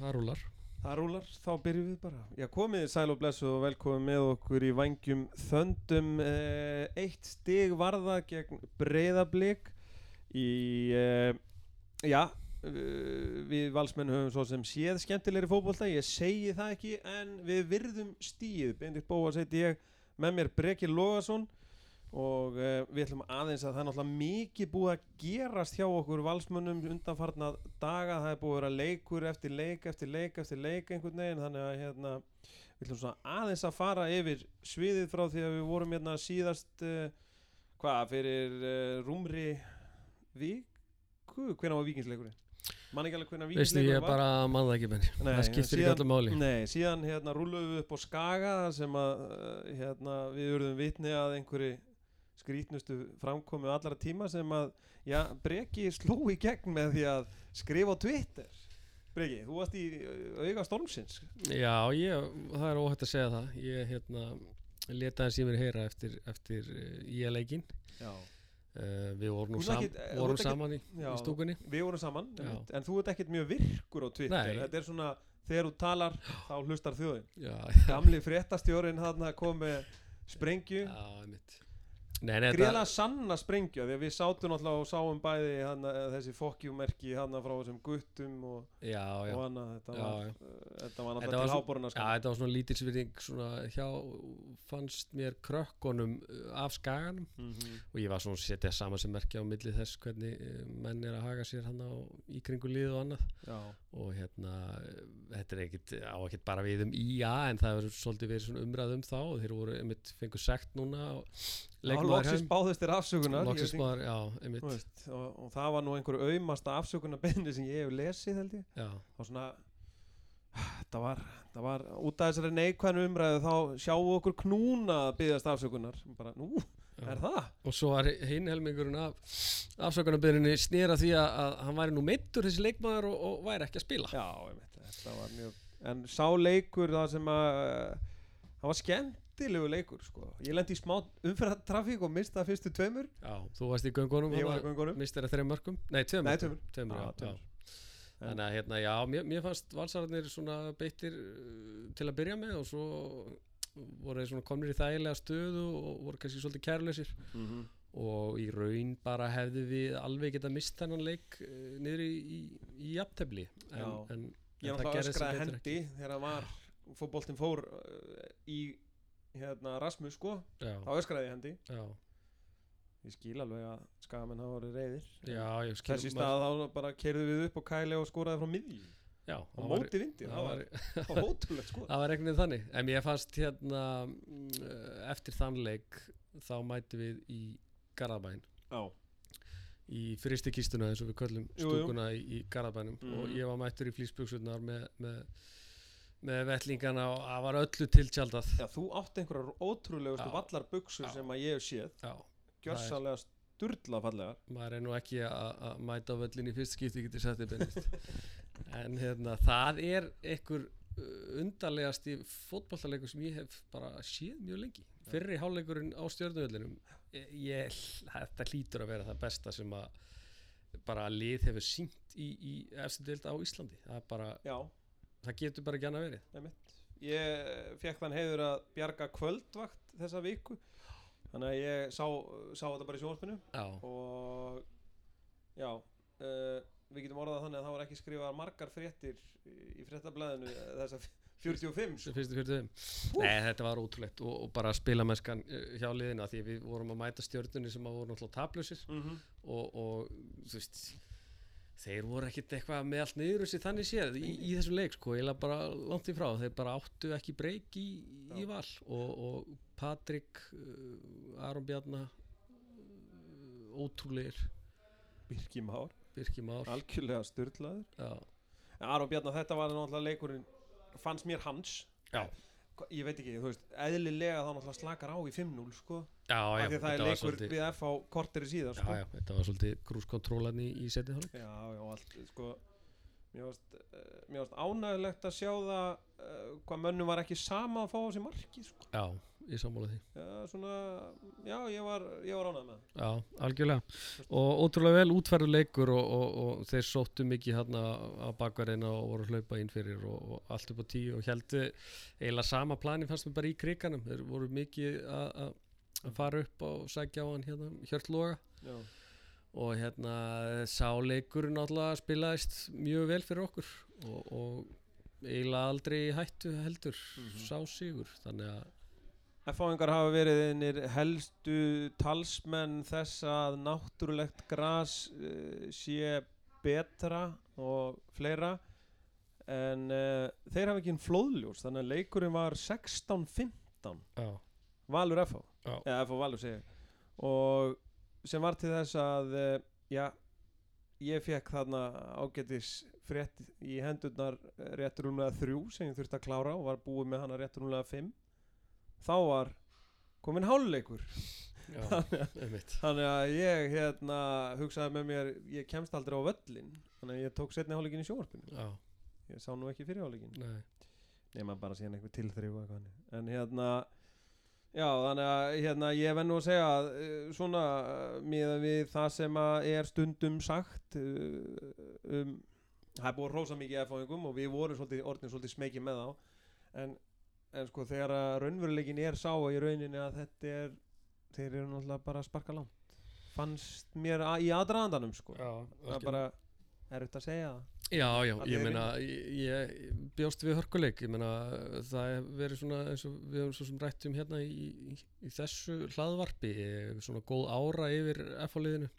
það rúlar Það rúlar, þá byrjum við bara. Já, komið sæl og blessu og velkomið með okkur í vangjum þöndum. Eh, eitt stig varða gegn breyðablík í, eh, já, eh, við valsmenn höfum svo sem séð skemmtilegri fótbolta, ég segi það ekki, en við virðum stíð. Beindir Bóa seti ég með mér Breki Lógason og uh, við ætlum aðeins að það er náttúrulega mikið búið að gerast hjá okkur valsmönnum undanfarna daga. Það er búið að vera leikur eftir leik eftir leik eftir leik einhvern veginn. Þannig að hérna, við ætlum svona aðeins að fara yfir sviðið frá því að við vorum hérna síðast uh, hvað fyrir uh, rúmri viku, hvernig var vikingsleikurinn? Man ekki alveg hvernig Veistu, ég vikingsleikurinn var? bara mann það ekki menn Nei, Það skiptir síðan- ekki öllu máli. Nei, síðan hérna rúluðum við upp á Skaga sem að hérna, við skrítnustu framkomi allra tíma sem að já, Breki sló í gegn með því að skrifa á Twitter. Breki, þú varst í auga stormsins. Já, ég, það er óhætt að segja það. Ég hérna leta hans í mér heyra eftir, eftir uh, í að leikin Já, uh, Við vorum, sam, ekkit- þú vorum ekkit- saman í, já í stúkunni. við vorum saman Já. en þú ert ekkert mjög virkur á Twitter. Nei. þetta er svona, þegar þú talar þá hlustar þjóðin. Gamli fréttastjórin hann kom með sprengju. Já, mitt gríðlega sanna sprengju því að við sátum náttúrulega og sáum bæði hana, þessi fokkjúmerki hann frá þessum guttum og, Já, já og hana þetta Já, var, já. uh, þetta var var til háboruna Já, sko. þetta var svona lítilsvirðing svona hjá, fannst mér krökkunum uh, af skaganum mm -hmm. og ég var svona að setja saman sem merkja á milli þess hvernig uh, menn er að haga sér hann á í kringu lið og annað já, og hérna þetta er ekkit á ekkit bara við um IA en það hefur svolítið verið umræð um þá og þeir voru einmitt fengur sekt núna þá loksins báðist þér afsökunar maður, já, veist, og, og það var nú einhver auðmasta afsökunarbeðni sem ég hef lesið held ég. Já, og svona það var, það var út af þessari neikvæðinu umræðu þá sjáum við okkur knúna að byggðast afsökunar. Bara, nú. Er það? og svo var hinn helmingurinn af afsökunarbyrðinni snýra því að, að hann væri nú meittur þessi leikmaður og, og væri ekki að spila Já, einmitt, þetta var mjög en sá leikur það sem að það var skemmtilegu leikur sko. ég lendi í smá umferðartrafík og mista fyrstu tveimur já, þú varst í göngunum ég var í göngunum mistir að þreim mörgum nei, tveim Nei, tveimur. tveimur, Já, tveimur. þannig að hérna, já, mér, mér fannst valsararnir svona beittir uh, til að byrja með og svo voru þeir svona komnir í þægilega stöðu og voru kannski svolítið kærleysir mm -hmm. og í raun bara hefðu við alveg geta mist þennan leik uh, niður í, í, í jafntefli. En, náttúrulega gerðist sem betur hendi þegar hann var fótboltinn fór uh, í hérna, Rasmus sko. Ekki. já, þá öskraði hendi. Já, ég skil alveg að skagamenn hafa verið reyðir já, skil þessi stað þá bara kerðu við upp og kæli og skoraði frá miðjum já, var- móti vindi, það var, var, ótrúlegt sko. Það var einhvern veginn þannig. En ég fannst hérna mm, uh, eftir þann leik þá mæti við í Garðabæn já, í fristi kistuna eins og við köllum Jú, jú. stúkuna í, í Garðabænum. Og Mhm. ég var mættur í flýsbuksurnar með, með, með vettlingana og það var öllu tiltjaldað. Já, þú átti einhverjar ótrúlegustu Já. sem að ég hef séð. Gjörsalega sturla fallegar maður er nú ekki að mæta á völlin í fyrst skipti getur sett upp en hérna það er einhver uh, undarlegasti fótballleikur sem ég hef bara séð mjög lengi. Fyrri hálfleikurinn á stjórnuvöllinum ég, þetta hlýtur að vera það besta sem að bara lið hefur sínt í, í eftir deild á Íslandi. Það, bara, það getur bara ekki annað verið. Einmitt. Ég fekk þann heiður að bjarga kvöldvakt þessa viku. Þannig að ég sá, sá þetta bara í sjónvarpinu. Já, og já uh, við getum orðað þannig að það var ekki skrifað margar fréttir í fréttablaðinu 45 fyrstu fyrir þeim Nei, þetta var ótrúlegt og, og bara spila mennskan hjá liðina því við vorum að mæta stjórnunni sem að voru náttúrulega taplausir. Mm -hmm. og, og þú veist þeir voru ekkit eitthvað með allt niður þessi þannig séð í, í þessum leik sko, ég bara langt í frá, þeir bara áttu ekki breyk í, í val. Og, og Patrik uh, Aron Bjarnar uh, ótrúleir Birki Már, Birki Már algjörlega styrlaður já, Aron Bjarnar, þetta var náttúrulega leikurinn fannst mér hans. Já, ég veit ekki, þú veist, eðlilega þá náttúrulega slakar á í 5-0 sko. Já, já það er leikur svolítið- við F á korteri síðan já, sko. já, þetta var svolítið grúskontrólan í, í hálfleik. Já, já, allt, sko mér varst, mér varst ánægilegt að sjá það uh, hvað mönnum var ekki sama að fá á sig marki sko. Já, ég sammála því. Já, svona, já, ég var, var ánægð með Já, algjörlega. Og ótrúlega vel útferðu leikur og, og, og þeir sóttu mikið hérna að bakverðina og voru hlaupa inn fyrir og, og allt upp á tíu og heldu eiginlega sama plani fannst mér bara í kriganum þeir voru mikið að- fara upp og sækja á hann hérna hjörtloga. Já, og hérna sá leikur náttúrulega spilaðist mjög vel fyrir okkur og, og eiginlega aldrei í hættu heldur. Mhm. sá sigur. Þannig að F-fáingar hafa verið einir helstu talsmenn þess að náttúrulegt gras uh, sé betra og fleira. En uh, þeir hafa ekki einn flóðljós þannig að leikurinn var 16-15 já, Valur FH Já. eða FH Valur segja og sem var til þess að uh, já, ég fekk þarna ágætis frétt í hendurnar réttur umlega þrjú sem ég þurfti að klára og var búið með hana réttur umlega fimm þá var komin háluleikur þannig að ég hérna hugsaði með mér ég kemst aldrei á völlin þannig að ég tók setni háluleikin í sjónvarpinu. Já, ég sá nú ekki fyrir háluleikin nema bara síðan eitthvað þannig. en hérna já þannig að hérna ég venn nú að segja að uh, svona uh, miða við það sem er stundum sagt uh, um það er búið að rósa mikið efáingum og við vorum orðin svolítið smekið með þá. En, en sko þegar að raunveruleikin er sá í rauninni að þetta er þeir eru náttúrulega bara að sparka langt. Fannst mér í aðdraðandanum sko. Já, það er bara erfitt að segja Já, já, ég meina ég, ég bjóst við hörkuleik ég meina það er verið svona eins og við höfum svo sem rættum hérna í, í, í þessu hlaðvarpi svona góð ára yfir F-liðinu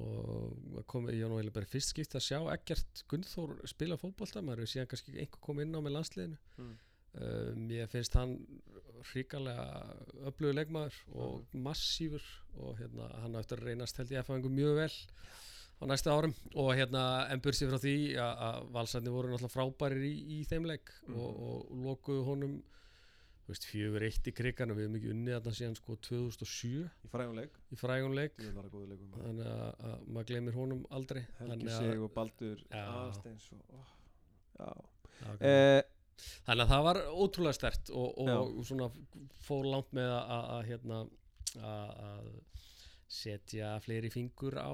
og það komið, ég var eiginlega bara fyrst skipt að sjá ekkert Gunnþór spila fótbolta maður er síðan kannski einhver komið inn á með landsliðinu. Mm. Um, ég finnst hann hrikalega öflugur leikmaður og massífur og hérna hann á eftir að reynast held ég F-ingu mjög vel á næsta árum. Og hérna en bursi frá því að, valsarni voru náttúrulega frábærir í, í þeim leik og, og lokuðu honum fjögur eitt í krigan og við hefum ekki unnið þarna síðan sko 2007 í fræðunleik í frægun leik. Ég vil vera góðu leikum þannig að, að maður gleymir honum aldrei. Helgi Sig og Baldur Já. Aðsteins og, ó, já. að, Eh, þannig að það var ótrúlega stert og, og, svona fór langt með að, hérna að, setja fleiri fingur á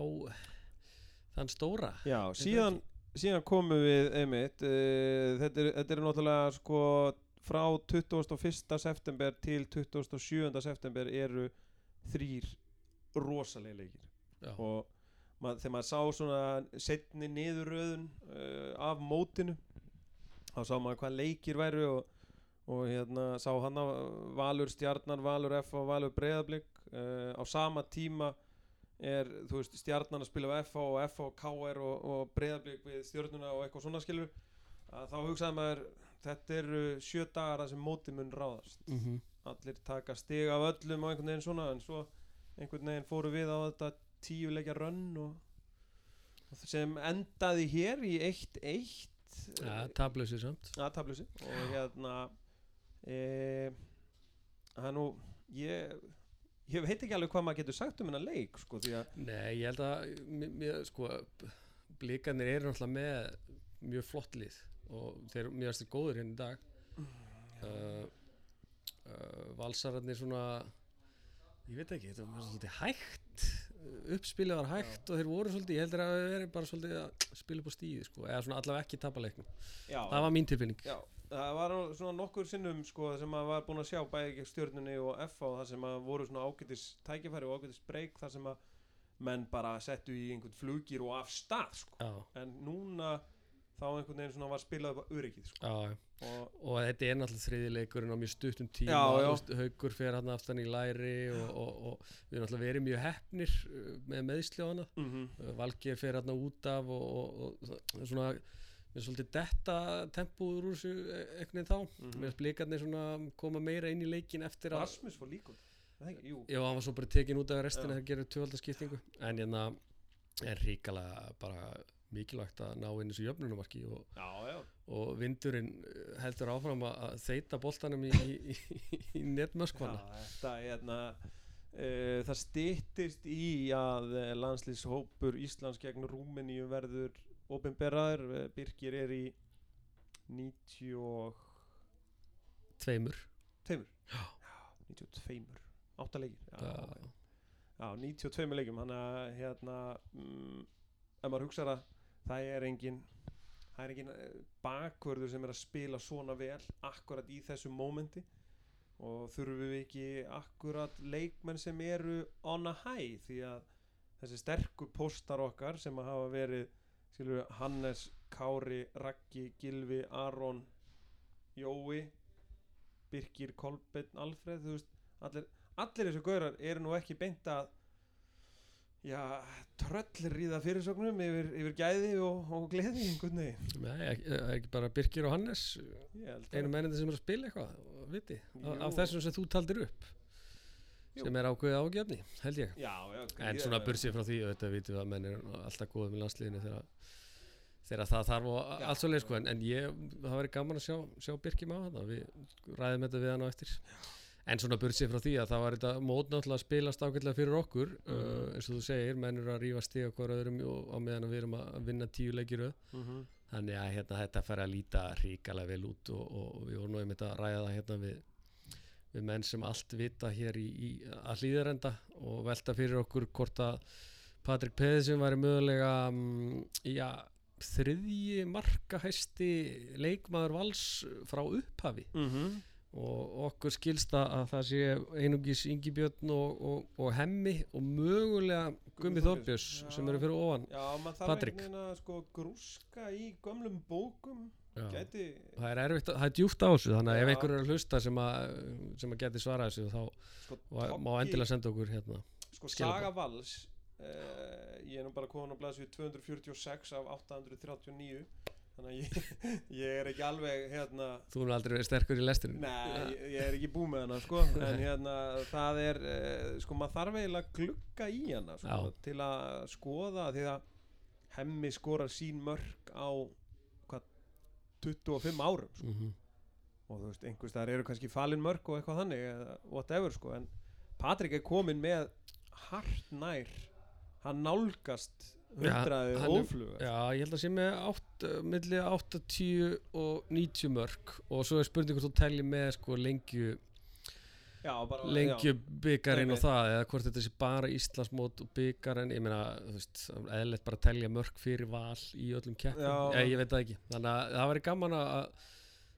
þann stóra já, síðan, síðan komum við einmitt uh, þetta, er, þetta er náttúrulega sko frá 21. september til 27. september eru þrýr rosalega leikir og mað, þegar maður sá svona setni niðurröðun uh, af mótinu þá sá maður hvað leikir væru og, og hérna sá hann að Valur Stjarnan, Valur F og Valur Breiðablик uh, á sama tíma er þú veist Stjarnan að spila á F og F og KR og, og Breiðablik við stjörnuna og eitthvað svona skilur að þá hugsaði maður þetta eru sjö dagar að sem móti mun ráðast. Mm -hmm. allir taka stig af öllum og einhvern veginn svona en svo einhvern veginn fóru við á þetta tíu leikja rönn og, og sem endaði hér í 1-1 ja, tablausi samt. Að tablusi og hérna e, er nú ég, ég veit ekki alveg hvað maður getur sagt um hennar leik sko Nei, ég held að mér, sko, blikarnir eru náttúrulega með mjög flott lið og þeir finnst þeir góður hérna í dag. Uh, uh, valsararnir svona ég veit ekki, þetta var svolítið hægt uppspilið var hægt og þeir voru svolítið, ég heldur að það veri bara svolítið að spila upp á stíði sko, eða svona allavega ekki tapa leiknum. Já, það var mín tilfinning. Já, það var svona nokkur sinnum sko sem maður var búinn að sjá bæði gegn stjörnunni og FA þar sem að voru svona ágætis tækifæri og ágætis breyk þar sem að menn bara settu í einhvern flugir og af stað sko. Já, en núna þá einhvern veginn svona var spilað upp á öryggið sko. og og þetta er náttúrulega þriði leikurinn á mjög stuttum tíma Já, já. haugur fer hann aftan í læri og, og, og við erum náttúrulega verið mjög hefnir uh, með meðsli á hana mm uh, Valgeir fer hann út af og, svona við erum svolítið detta tempúður úr þessu e- einhvern veginn þá. Mhm. við erum blikarnir svona koma meira inn í leikin eftir að Rasmus ekki, jú. Já, hann var svo bara tekin út af restina þegar gerir tvöfaldaskiptingu en hérna er ríkala bara mikilvægt að ná inn þessu jöfnunumarki og Já, já. og vindurinn eh, heldur áfram að að þeita boltanum í, í, í, í netmöskvana. Já, þetta er hérna uh, það styttist í að uh, landslýshópur Íslands gegn Rúmeníu verður opinberaður. Uh, Birkir er í 92 tveimur. Já. 92 átta leikir Já, Já. ok. Já, 92 leikjum. Hann að hérna mm, ef maður hugsa það það er engin það er engin eh, bakvörður sem er að spila svona vel akkurat í þessu mómenti. Og þurfum við ekki akkurat leikmenn sem eru on a high því að þessi sterku postar okkar sem að hafa verið skilur, Hannes, Kári, Raggi, Gilvi, Aron Jói Birkir, Kolbeinn, Alfreð þú veist, allir, allir þessu gaurar eru nú ekki beint að já, tröllríða fyrirsögnum yfir, yfir gæði og, og gleði einhvern veginn Nei, ekki, er ekki bara Birkir og Hannes einu mennindi sem er að spila eitthvað og viti, Jú. af þessum sem þú taldir upp Jú. sem er ákveðið ágefni, held ég Já, já, en svona bursið frá því auðvitað vitum við að menn er alltaf góðum í landsliðinu þegar, þegar það þarf og Já. allt svo leið sko, en, en ég, það væri gaman að sjá, sjá Birki með hann við ræðum þetta við hann á eftir en svona bursið frá því að það var þetta mót náttúrulega að spilast ágætlega fyrir okkur uh, eins og þú segir, menn eru að rífa stig okkur öðrum og á meðan við erum að vinna tíu leikir öð Mhm. þannig að hérna, þetta fær að líta ríkalega vel út og, og við vorum nú einmitt að ræða það hérna við, við menn sem allt vita hér í, í að hlýðarenda og velta fyrir okkur hvort að Patrik Peðisum væri mögulega um, já, þriðji markahæsti leikmaður vals frá upphafi Mhm. Og okkur skilst það að það sé einungis Ingi Björn og, og, og Hemmi og mögulega Gummi Þorbjörns sem eru fyrir ofan Já, maður þarf einhvern veginn að sko grúska í gömlum bókum Já. Gæti það er erfitt, að- það er djúft á þessu þannig að ef Já. einhver er að hlusta sem að, sem að geti svarað þessu þá sko, má- endilega senda okkur hérna Sko. Saga Vals uh, Ég er nú bara komin á blaðsvið 246 af 839 Þannig að ég, ég er ekki alveg hérna þú erum aldrei verið sterkur í lesturinn Nei, ég, ég er ekki búið með hana sko. En hérna það er uh, Sko maður þarf eiginlega að glugga í hana sko. Til að skoða Því að hemmi skorar sín mörk á hvað, 25 árum sko. mm og þú veist, einhvers þar eru kannski falin mörk og eitthvað þannig whatever sko. En Patrik er komin með hart nær. Hann nálgast hundraði er- ófluga já, ég held að sé með átt, milli 80 og 90 mörg og svo er spurning hvort þú telji með sko lengju já, bara, lengju byggarinn og það eða hvort þetta sé bara Íslandsmót og byggarinn ég meina, þú veist, eðlilegt bara telja mörg fyrir val í öllum keppum ég, ég veit það ekki, þannig að það væri gaman að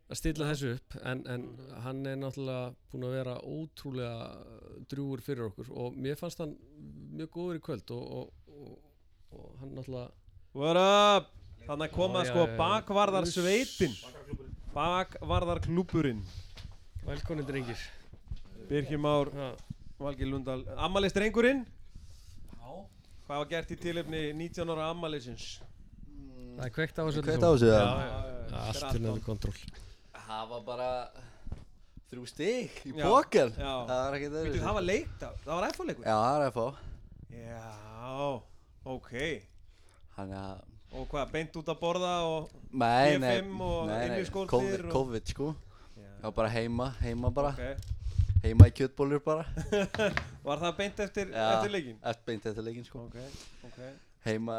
að stilla þessu upp. En, en hann er náttúrulega búin að vera ótrúlega drúgur fyrir okkur. Og mér fannst hann mjög góður í kvöld og, og, og, hann náttúrulega what up? Þannig að koma sko já. bakvarðar Uss. sveitin. Bakvarðar klúburinn velkonin drengir. Birkir Már, Valgir Lundal ammalist drengurinn. Hvað var gert í tilefni 19 ára ammalisins það er kveikt á þessu Kveikt á þessu, já, allt er nefnir kontról. Það var bara þrjú stig í já. Það var ekki Veitu, það var leikt á, það var eftirleikur Já, það að fá já, ok. Þannig að og hvað, beint út að borða og Nei, nei, P5 og nei, nei, inniskórnir COVID, og- COVID sko. Já, Já, bara heima, heima bara. Ok. Heima í kjötbólur bara. Var það beint eftir, Já. eftir leikin? Eftir beint eftir leikin sko. Ok, ok. Heima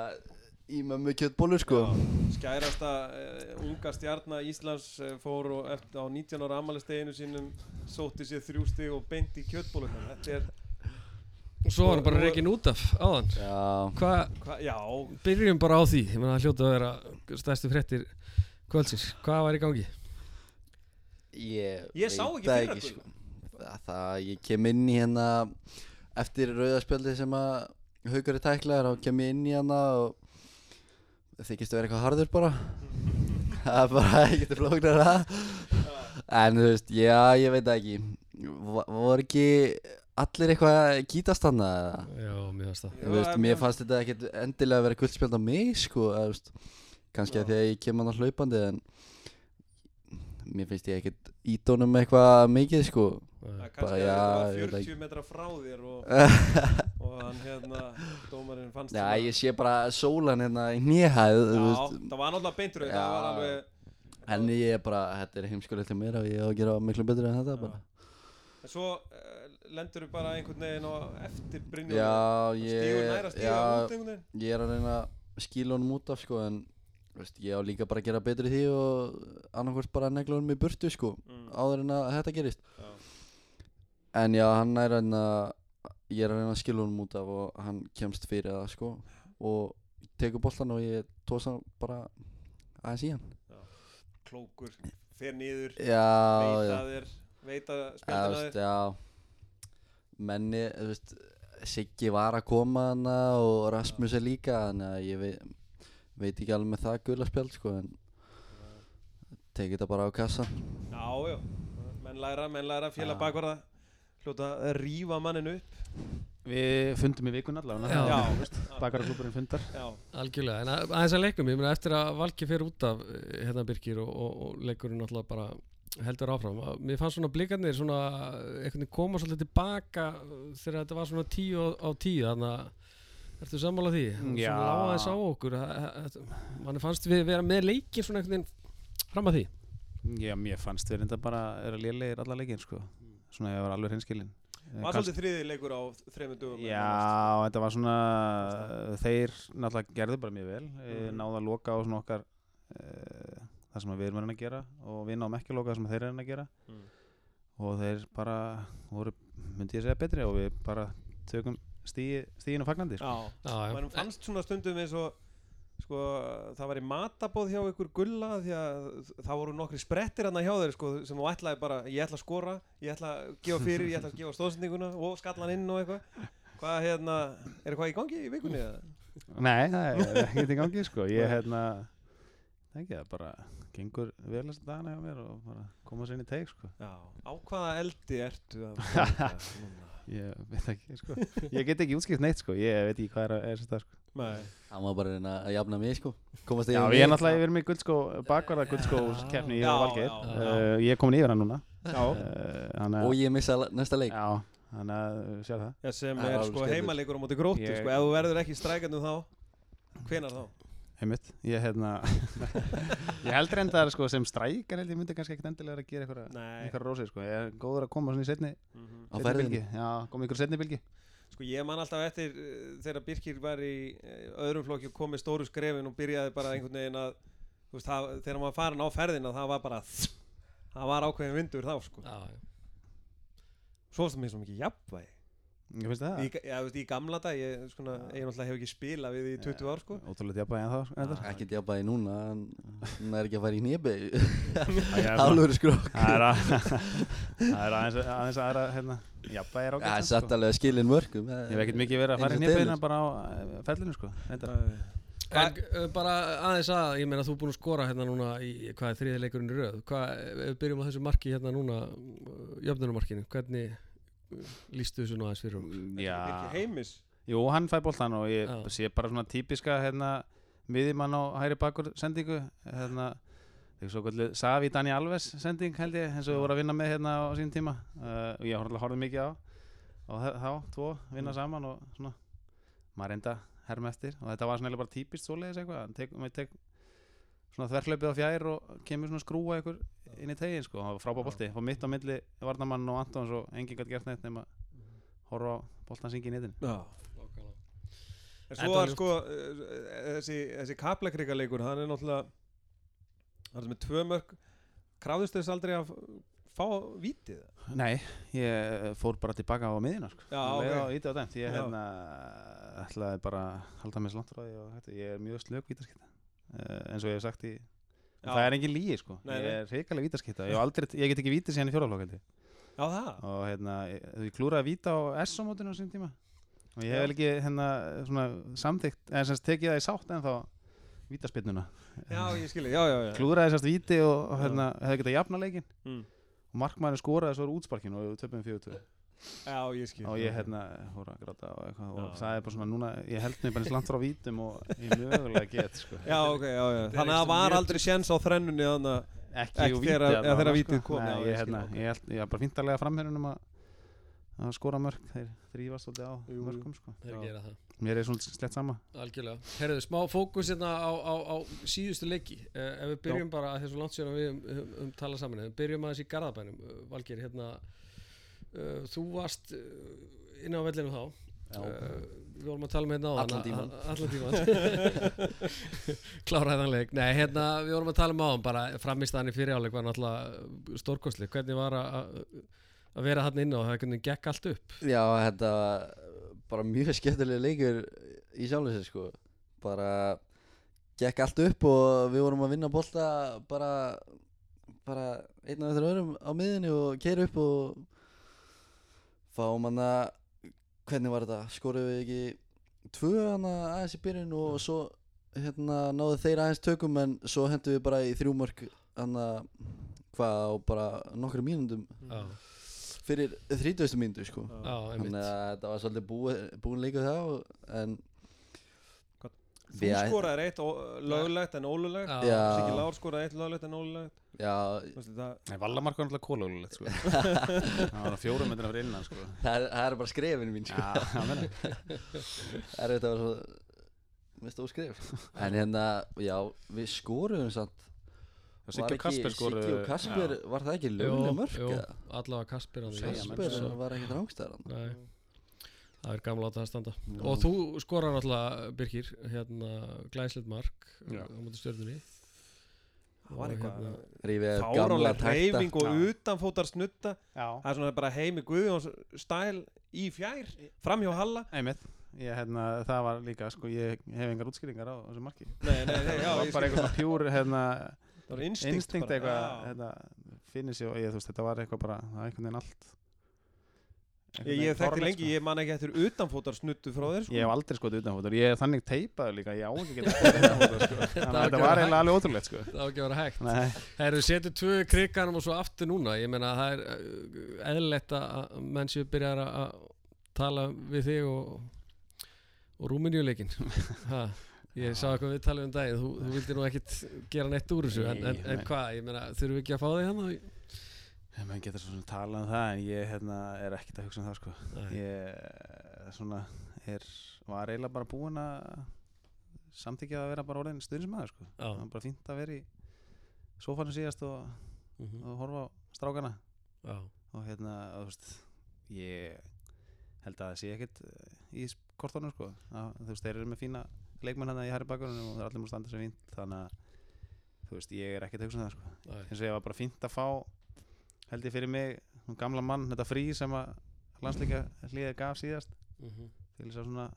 í mömmu kjötbólur sko. Já, Skærasta uh, unga stjarnar Íslands uh, fór og eftir, á 19 ára ammælisteginu sínum sótti sér þrjú stig og beint í kjötbólunum Þetta er, og svo var hann bara reikin út af áðan. Já, hvað, hva, já, byrjum bara á því. Ég meina það hljóta að vera stærstu fréttir kvöldsins, hvað var í gangi? ég Ég sá ekki það ekki, gula. sko. það, það, ég kem inn í hérna eftir rauðarspjaldi sem að haugur er tæklaður og kem ég inn í hérna og þykist að vera eitthvað harður bara. Það er bara ekkert flóknar það en þú veist, já, ég veit það ekki. Va- voru ekki allir eitthvað kýtast hann já, mér fannst það. Já, veist, mér fannst þetta ekkert endilega að vera guldspjald á mig sko, þú veist, kannski Já. að því að ég kem hann á hlaupandi en mér finnst ég ekkert ídónum eitthvað mikið sko. Það kannski Bara, að já, þetta ég var veit 40 metra frá þér og, Já, og hann hérna, dómarinn fannst ég sé bara sólan hérna í nýhæð Já, það var náttúrulega beintur það Já. var alveg En ég er bara, þetta er heimskulegt til mér og ég á að gera miklu betur en þetta Já. bara. En svo uh, lendur þú bara einhvern veginn á eftir Brynjólfi? Já, ég, næra já, ég er að reyna að skíla honum út af sko en veist, ég á líka bara að gera betur í því og annarkvort bara negla honum í burtu sko Mm. áður en að þetta gerist. Já. en já, hann er að reyna ég er að reyna að skilja honum út af og hann kemst fyrir það sko og tekur boltan og ég tósa bara aðeins í hann. Klókur, fer niður já, veit að þér veit að veist, þér menni, þú veist Siggi var að koma hana og Rasmus er líka þannig að ég veit, veit ekki alveg með það gula spjald sko en tekið þetta bara á kassa já, já, menn læra, menn læra félag Já. bakvarða. Hljóta að rífa manninu upp. Við fundum í vikun allavega Já. já, Bakaraklúburinn fundar. Já, Algjörlega, en að- aðeins að leikum, ég meina eftir að Valki fer út af eh, hérna Birkir og, og, og leikurinn alltaf bara heldur áfram. Að Mér fannst svona blikarnir svona einhvern veginn koma svolítið tilbaka eh, þegar þetta var svona tíu á, á tíu, þannig að ertu sammála því? Svona lága þess á okkur, mann fannst við vera með leikin svona einhvern veginn fram að því. Já, mér fannst við reynda bara að vera lélegir alla leikinn sko Svona ég var alveg hreinskilin var svolítið þriði leikur á þreymur dögum Já, þetta var svona Þeir náttúrulega gerðu bara mjög vel mm. Mhm. Náðu að loka á svona okkar uh, Það sem við erum að að gera Og við náðum ekki að loka það sem þeir eru að að gera Mm. Og þeir bara voru, myndi ég segja betri Og við bara tökum stíi, stíginu fagnandi sko. já, Já, já. mann fannst svona stundum eins og sko, það var í matabóð hjá ykkur gulla því að það voru nokkri sprettir hann hjá þeir sko, sem þú ætlaði bara, ég ætla að skora ég ætla að gefa fyrir, ég ætla að gefa stóðsendinguna og skallan inn og eitthvað hvað hérna, er eitthvað í gangi í vikunni? Nei, það er ekkert í gangi sko Ég hérna Það ekki, það bara gengur vel þess dagana hjá mér og bara koma sér inn í teik sko. Já, á hvaða eldi ertu að standa núna? Ég veit ekki sko. Ég get ekki útskipt neitt sko. Ég veit ekki hvað er að þess að sko. Nei, hann var bara að reyna að jafna mig sko. Komast Já, yfir ég er mig. náttúrulega yfir mig guldskó bakvarða guldskó keppni í Já, Valgeir. já, já. uh, Ég er komin yfir hann núna. Já, uh, og að ég missa næsta leik. Já, þannig að sér það. Já sem Það er sko heimalegur á móti gróttu Ég- sko, ef þú verður ekki strækandi þá hvenar þá? Einmitt, ég hérna Ég held reyndar sko sem strækar held ég myndi kannski ekkert endilega að gera eitthvað rósið sko. Ég er góður að koma svona í setni, Mhm. á setni bylgi Já, koma ykkur setni bylgi Sko ég man alltaf eftir uh, þegar Birkir var í uh, öðrum flokki og kom með stóru skrefin og byrjaði bara einhvern veginn að þú veist, það, þegar var farin á ferðina það var bara það var ákveðin vindur þá sko. Já, já. svo er það mér svo mikið jafnvægi Ég finnst það. Í, ja, veist, í gamla dag ég, svona, ég náttúrulega hef ekki spilað við í 20 ár sko. Ótrúlega djabba en þá sko, reyndar. ekki djapaði núna hann hann er ekki að fara í Það er- hálfur skrokk. Það er að Það aðeins, aðeins aðra hérna Jabba er það er ágætt satt alveg að skilin mörgum Ég hef ekkert mikið verið að fara í og nefnina telur. bara á eh, fellinu sko. En uh, bara aðeins að, ég meina þú er búin að skora hérna núna í, hvað er þriði leikurinn í röð. Hvað, lístu þessu nú aðeins fyrir okkur? Já. Birkir heimis. Jú, hann fæ boltan og ég Já. sé bara svona típiska hérna miðjumann á hægri bakur sendingu hérna þegar svo kvöldu Savi Dani Alves sending held ég eins og við vorum að vinna með hérna á sín tíma. Uh, og ég horfði horfði mikið á og þe- þá, tvo, vinna saman og svona maður reynda herma eftir. Og þetta var svona eiginlega bara típist svoleiðis eitthvað hann tek, maður tek svona þverflaupið á fjær og kemur svona skrúa ykkur inn í tegin sko, það var frábæð bolti. Fór mitt á milli Varnamann og Antons og enginn gæti gert neitt nema horfa á boltan syngi í netin En svo var sko uh, þessi, þessi kaplakrigaleikur hann er náttúrulega hann er með tvö mörg krafðist þess aldrei að fá vítið? Nei, ég fór bara tilbaka á miðina sko. Já, Leið ok. á íti á dæmt Ég hérna, ætlaði bara að halda mér slant frá því og ég er mjög slök vítaskipta uh, eins og ég hef sagt í það er engin lígi sko. Nei, ég nei. er reikalega vítaskipta ég, aldrei, ég get ekki vítið síðan í fjóraflokk ég. Og hérna, ég, ég klúraði að víta á S-mótinu á sín tíma. Og ég hef vel ekki hérna, svona, samþygt eða semst tekið það í sátt en þá vítaspinnuna ég klúraði sérst víti og, hérna, hefði getað jafna leikin mm. og markmæðin skoraði svo úr útsparkinu og töpum 4-2 Já ég skilji og ég hérna fór að gráta og eitthvað og það er bara svona núna ég held mig bara eins langt frá vítum og ég mögulega get sko. Já ok, já já. Þannig að það var aldrei séns á þrennunni þannig að ekki, allavega, þegar vítið kom, Nei, ég skil, hérna, ég, held, ég var bara fíntarlega framherjunum að, að skora mörg þeir þrýfast svolítið á mörgum sko. Þeir gera það. Mér er svona slett sama. Algjörlega. Herðu, smá fókus hérna á, á, á síðustu leiki. Uh, ef við byrjum bara að þessu langt síðan við um, um, um tala saman, ef við byrjum aðeins í Garðabænum uh, Valgeir, hérna uh, þú varst uh, inn á vellinu þá. Uh, við vorum að tala um hérna á Allan tímann. allan tíman kláraði þann leik. Nei, hérna, við vorum að tala um á hann bara framistæðan í fyriráleik var náttúrulega stórkostli hvernig var að- að vera hann inn og það hvernig gekk allt upp? Já, þetta bara mjög skemmtilega leikur í sjálfum sér sko. Bara gekk allt upp og við vorum að vinna bolta bara bara einn af eftir öðrum á miðinni og keira upp og fáum hann að hvernig var þetta, skoruðu við ekki tvö hann aðeins í byrjun og svo hérna náðu þeir aðeins tökum en svo hendum við bara í þrjú mörg hann að hvað á bara nokkru mínundum já, fyrir 30. mínútu sko. Já, Þannig að þetta var svolítið búið, búin leikur þá en Þú skoraðir eitt löglegt en ólulegt. Siggi Lár skoraði eitt löglegt en ólulegt Já, Vallamark var náttúrulega kólögulegt sko. Það var fjórum metrina fyrir innan sko. það það er bara skrefin mín sko. Já, það meina Það er þetta var svo Mest óskref En hérna, já, við skoruðum samt Siggi og Kasper skoru Siggi og Kasper, var það ekki löglega mörg? jú, allavega Kasper Kasper svo. var ekkert rángstæðar Nei, það er gamla átt að standa Já. og þú skorar alltaf Birkir hérna glæslegt mark Já. á móti stjörnunni það var eitthvað hérna- Rífið gamla fárálega takta reyfing og Já. utanfótar snutta Já, það er svona bara heimi Guðjóns stæl í fjær framhjá Halla. Einmitt. Ég, hérna, Það var líka, sko, ég hef engar útskýringar á þessu marki. Nei, nei, nei, já, Það var ég bara eitthvað pjúr hérna, var instinkt, instinkt eitthvað hérna, finnir sig og ég, þú veist, þetta var eitthvað bara það er einhvern veginn allt ég, veginn þekkti lengi, sko. ég man ekki eftir utanfótar snuttu frá þér sko. Ég hef aldrei skotið utanfótur, ég er þannig teipaður líka, ég á ekki skotið utanfótur sko. Þetta var eiginlega alveg ótrúlegt sko. það var ekki að vera hægt. Nei, Það eru setið tvö kriganum og svo aftur núna. Ég meina það er uh, eðlilegt að að menn séu byrjar að tala við þig og, og rúminjuleikin ég sá eitthvað við talið um daginn. Þú, þú vildi nú ekkit gera neitt úr þessu en, en, en hvað, ég meina þurfum við ekki að fá þig hann Ja, menn getur svona talað um það en ég hérna, er ekkert að hugsa um það sko. Ég svona, er, var eiginlega bara búinn að samþykja að vera bara orðin stuðnismæður sko. Það var bara fínt að vera í sofanum síðast og, Mhm. og horfa á strákana Já, og hérna, og, veist ég held að það sé ekkert eh, í kortónum sko. þú veist, þeir eru með fína leikmenn hérna í Harry Bakkurinn og það er allir múið að standa sem fínt þannig að þú veist, ég er ekkert að hugsa um það sko eins og ég var bara fínt að fá held ég fyrir mig hún gamla mann, þetta frí sem að landsleika hlýðið gaf síðast Mhm. til þess að svona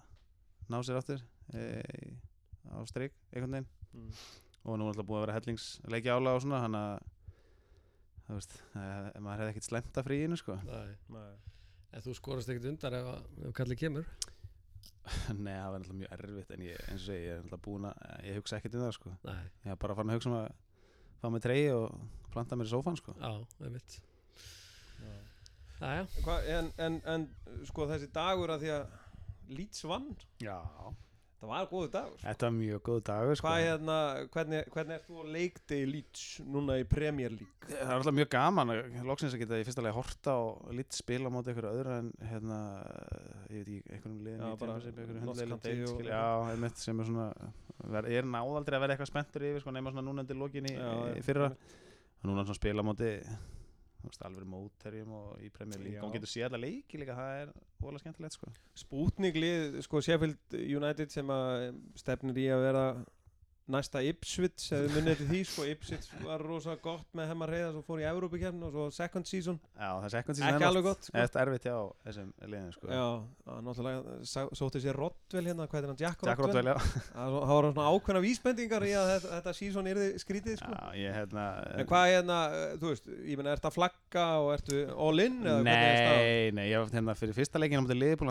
ná sér áttur e, á streik einhvern veginn Mm. og nú er alltaf búið að vera hellingsleiki ála og svona hann að þú veist, e, maður hefði ekkert slemt að fríinu sko Nei. Nei. en þú skorast ekkit undar ef, ef kallið kemur Nei, það var alltaf mjög erfitt en ég, eins og segi, ég er alltaf búin að ég hugsa ekkert um það sko Nei, ég er bara farin að hugsa um að fá mig treyji og planta mér í sófan sko. Já, einmitt. Já. Jæja, Hva, en, en, en sko þessi dagur að því að Leeds vann, Já. Það var góðu dagur Þetta var mjög góð dagur sko. Hvað hérna, hvernig, hvernig ert þú að leikti í Leeds núna í Premier League? Það er alltaf mjög gaman loksins að geta í fyrsta lagi horta og lít spila á móti einhverju öðru en hérna, ég veit ekki, einhverjum Já, í skilja, Já, einmitt sem er svona ver, ég er náðaldrei að vera eitthvað spenntur yfir sko, nema svona núna Já, í já, fyrra. einmitt. Núna svona spila móti alveg móterjum og í League Já. og getur séð alla leiki líka, það er ólega skemmtilegt sko. Sputnik lið, sko Sheffield United sem að stefnir í að vera næsta Ipswich eða munið til því, sko. Ipswich var rosa gott með hemmar reyða svo fór í Európa-kefni og svo second season. Já, það er second season ekki er alveg gott, sko. er erfitt hjá þessum liðin sko. Já, náttúrulega sótti sér Rottwell hérna, hvað er hann, Jack, Rodwell, já. Það var- það svona ákveðna vísbendingar í að þetta, þetta season yrði skrítið, sko. Já, ég hérna En hvað hérna, eh, þú veist, ég meina, ertu að flagga og ertu all in eða hvernig er staðan? Nei, nei, ég var hérna fyrir fyrsta leikin á móti Liverpool,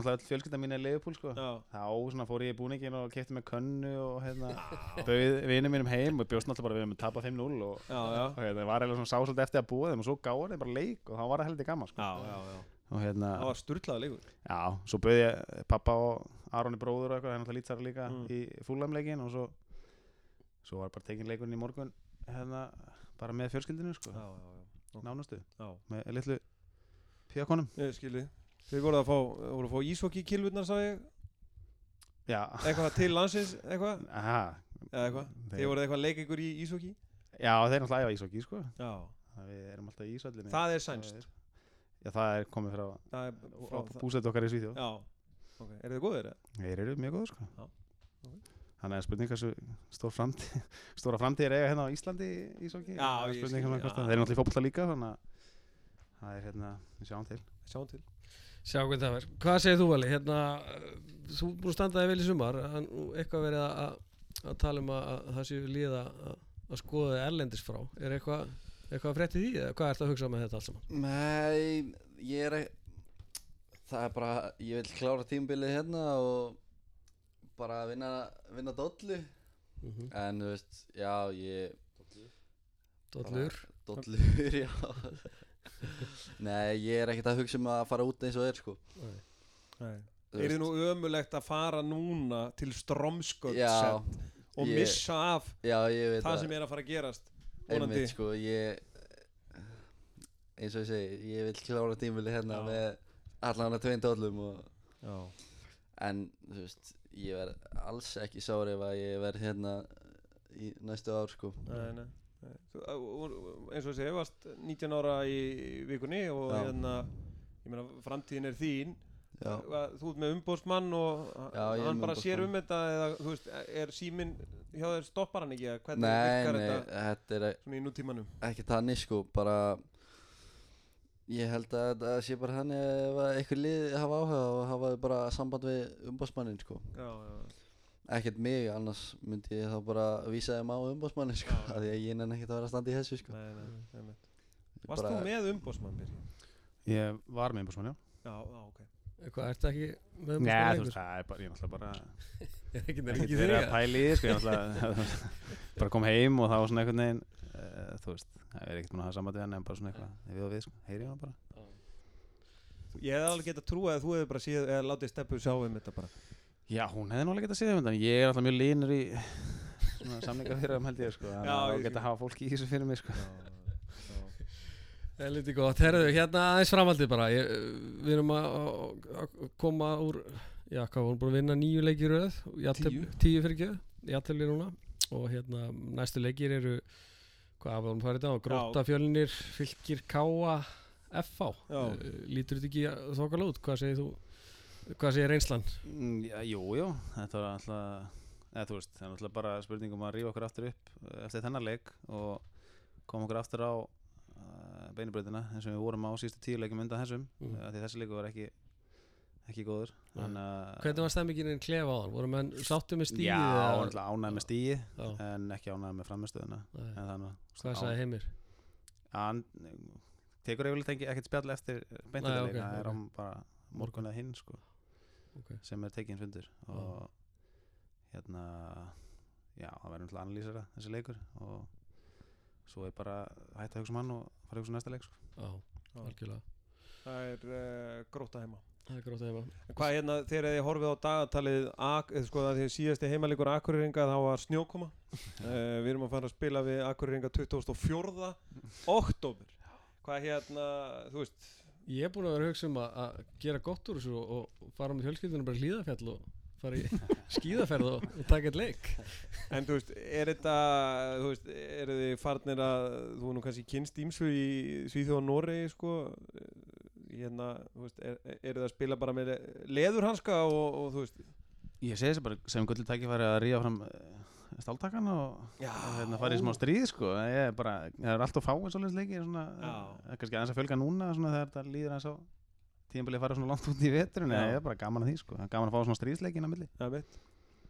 hérna bauð vinum mínum heim og bjóst náttúrulega bara við um að tapa 5-0 og, og hérna, var eiginlega svona sá svolítið eftir að búa þeim og svo gáði þeim bara leik og þá var það heldur gaman sko. já, já, já. og hérna, Það var sturlaða leikur. Já, svo bauð ég pappa og Aroni bróður og eitthvað, hann alltaf lýtsara líka Mm. í fúlamleikin og svo svo var bara tekin leikurinn í morgun hérna, bara með fjölskyldinu sko, já. með litlu skilji Þið voru að fá, voru að fá ísokki kilvurnar, sá ég. Já, Eitthvað til landsins, eitthvað? Aha Eða eitthvað? Þið voruð eitthvað að leika ykkur í ísokki já, þeir náttúrulega æfa ísokki sko. Já. Við erum alltaf í ísöllinni Það er sænst Já, það er komið frá, Það er frá búsett okkar í Svíþjóð. Já. Ok, eru þið góðir? Þeir eru mjög góður sko. Já, ok. Þannig að spurning hversu stór framtíð stóra framtíð er eiga hérna á Íslandi Ísóki hérna þeir eru náttúrulega í fótbolta líka þannig að það er hérna, sjáum til. Sjáum til. Sjá hvernig það verður. Hvað segir þú Vali? Hérna, þú er búin að standa þig vel í sumar. En eitthvað verið að, að, tala um að, að það séu líða að, að skoða erlendis frá. Er eitthvað eitthvað frétt í því eða hvað ert að hugsa með þetta alls saman? Nei, ég er Það er bara, ég vil klára tímabilið hérna og bara vinna, vinna dollu Mm -hmm. En þú veist, já, ég Dollur. Dollur, já Nei, ég er ekkert að hugsa um að fara út eins og er, sko Nei. Þú Er nú ömulegt að fara núna til Já, og ég- missa af já, ég það sem er að fara að gerast Einmitt, sko, ég eins og ég segi, ég vil klára tímabilið hérna Já. með allan að tvein dollum En, þú veist, ég verð alls ekki sár ef að ég verð hérna í næstu ár, sko. nei, nei, nei. Þú, eins og þessi, varst 19 ára í vikunni og Já. hérna ég meina, framtíðin er þín þú ert með umbóðsmann og Já, hann bara sér um þetta eða, þú veist, er síminn hjá þér stoppar hann ekki eða hvernig nei, virkar nei, þetta þetta er svona í nútímanum ekki þannig, sko, bara, ég held að þetta sé bara þannig ef að einhver lið hafa áhuga og hafa bara samband við umbásmannin, sko. já, já, Ekkert mig, annars myndi ég þá bara vísa þeim á umbásmannin, sko, Já. af því að ég nenni ekkert að vera að standa í þessu, sko. nei, nei, nei. Varst þú með umbóðsmann, Birgir? Ég var með einhversmann, já Já, já, ok Eitthvað, ertu ekki með Nei, umboðsmann þú lengur? veist, það er bara, ég er náttúrulega bara Er ekki ekkert nefnir verið að þig? pæla í því, sko, ég er náttúrulega bara kom heim og það var svona einhvern veginn uh, þú veist, það er ekkert búin að hafa samband við hann en bara svona eitthvað, við og við, sko, heyri hann bara. Ég hefði alveg getað trúið að þú hefði bara séð eða látið steppu sjá um þetta bara. Já, hún hefði náttúrulega getað séð um þetta en ég er alltaf mjög línur í svona samlinga fyrir um held ég, sko þannig Já, að ég það geta að hafa fólki í þessu fyrir mig, sko Það er lítið gott, herðu, hérna aðeins framhaldið bara. Ég, Við erum að, að, að koma úr Já, hvað, við erum búin að vinna nýju leikir jafntefli- Tíu. Tíu fyrir ekki, játtöfli núna. Og hérna, næstu leikir eru Hvað, við erum farið þetta á Gróta fjölnir, fylgir Káa FH Já. uh, Lítur þetta ekki þokkala út, hvað segir þú? Hvað segir reynslan? Mm, Já, jú, jú, þetta var alltaf eða þú veist, það er alltaf bara spurning um að rífa okkur aftur upp eh, eftir þennan leik og koma okkur aftur á uh, beinibreytina eins og við vorum á síðustu tíu leikum undan þessum Mm. mm. því þessi leiku var ekki ekki góður að- Hvernig var stemmingin en klefa á hann? Voru menn sáttu með stíði? Já, ánægð með stíi Já, en ekki ánægð með framistöðuna Hvað sagði Heimir? hann tekur ekki- ekkert spjall eftir beint Nei, þetta ok, leik, það er ok. á bara morgun eða hinn sko Ok. sem er tekinn fundur og hérna já, það verður náttúrulega að analýsera þessi leikur og svo er bara hægt að hugsa um hann og fara að hugsa um næsta leik sko. Já, algjörlega. Það er uh, gróta heima. Það er grótt að heima. En Hvað hérna, þegar þið horfið á dagatalið ak, eða sko að því síðasti heimalegur Akureyringa þá var snjókoma. Uh, Við erum að fara að spila við Akureyringa 24. oktober Hvað hérna, þú veist Ég er búin að vera að hugsa um að, að gera gott úr þessu og, og fara með fjölskyldunum bara í hlíðafjall og fara í skíðaferð og, og taka eitt leik. En þú veist, er þetta, þú veist, eru þið farnir að, þú er nú kannski kynst ímsu í Svíþjóð og Noregi, sko, hérna, þú veist, er, eru það að spila bara með leðurhanska og, og þú veist, ég segi þessi bara sem gullu tækifæri að ríða fram stáltakan og og hérna fara í smá stríð sko. Ég er bara, það er alltaf fáið svolítið leiki svona, Já. eh, kannski aðeins að fjölga núna svona þegar þetta líður aðeins á tímabilið að fara svona langt út í veturinn Já. ég er bara gaman að því sko, Það er gaman að fá svona stríðsleikin að milli. Það veit,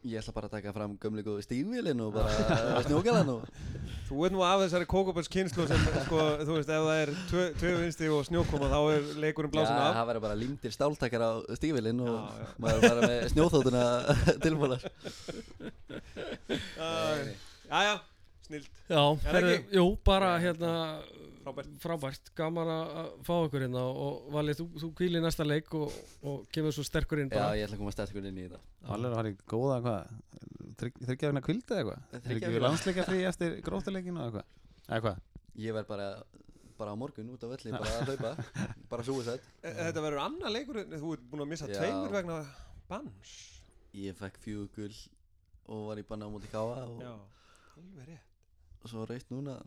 Ég ætla bara að taka fram gömlu góðu stígvílin og bara snjókalan og þú ert nú af þessari kókaböls kynslu sem, sko, þú veist, ef það er tvö, tvö vinsti og snjókoma þá er leikurinn Já, blásin af. það verður bara límtir stáltakar á stígvílin og Já, já. maður bara með snjóþótuna tilbúlar Æ, Jæja, snilt, Já, Er jú, bara hérna frábært. frábært, gaman að fá ykkur hérna og Valið, þú, þú kvílir næsta leik og, og kemur svo sterkur inn Já, bara ég ætla að koma sterkur inn í þetta. Valur að fara í góða hvað þryggja vegna kvildi eða eitthvað? Ekki við landsleika frí eftir gróttuleikinu eða eitthvað? Ég verð bara, bara á morgun út á velli bara að hlaupa, bara suicide. E- Þetta verður annar leikur, en þú ert búin að missa Já. tveimur vegna bans. Ég fekk fjögul og var í banna á móti káa og Já, rétt. svo raust núna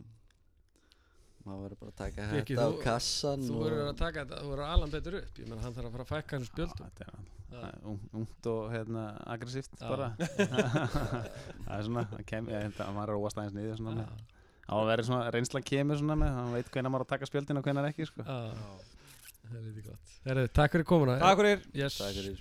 maður verður bara að taka Biggi, þetta á kassan Þú verður að taka þetta, þú verður að ala hann betur upp. Ég menn hann þarf að fara að fækka hann spjöldum. Er það er ung- ungt og hérna, aggressíft bara. Það er svona það kem, ég, þetta, maður er óast aðeins niður svona með á að vera svona reynsla kemur svona með hann veit hvenær maður á að taka spjöldin og hvenær ekki sko. Það er lítið gott. Herri, Takk fyrir komuna. Takk fyrir. Yes. Takk fyrir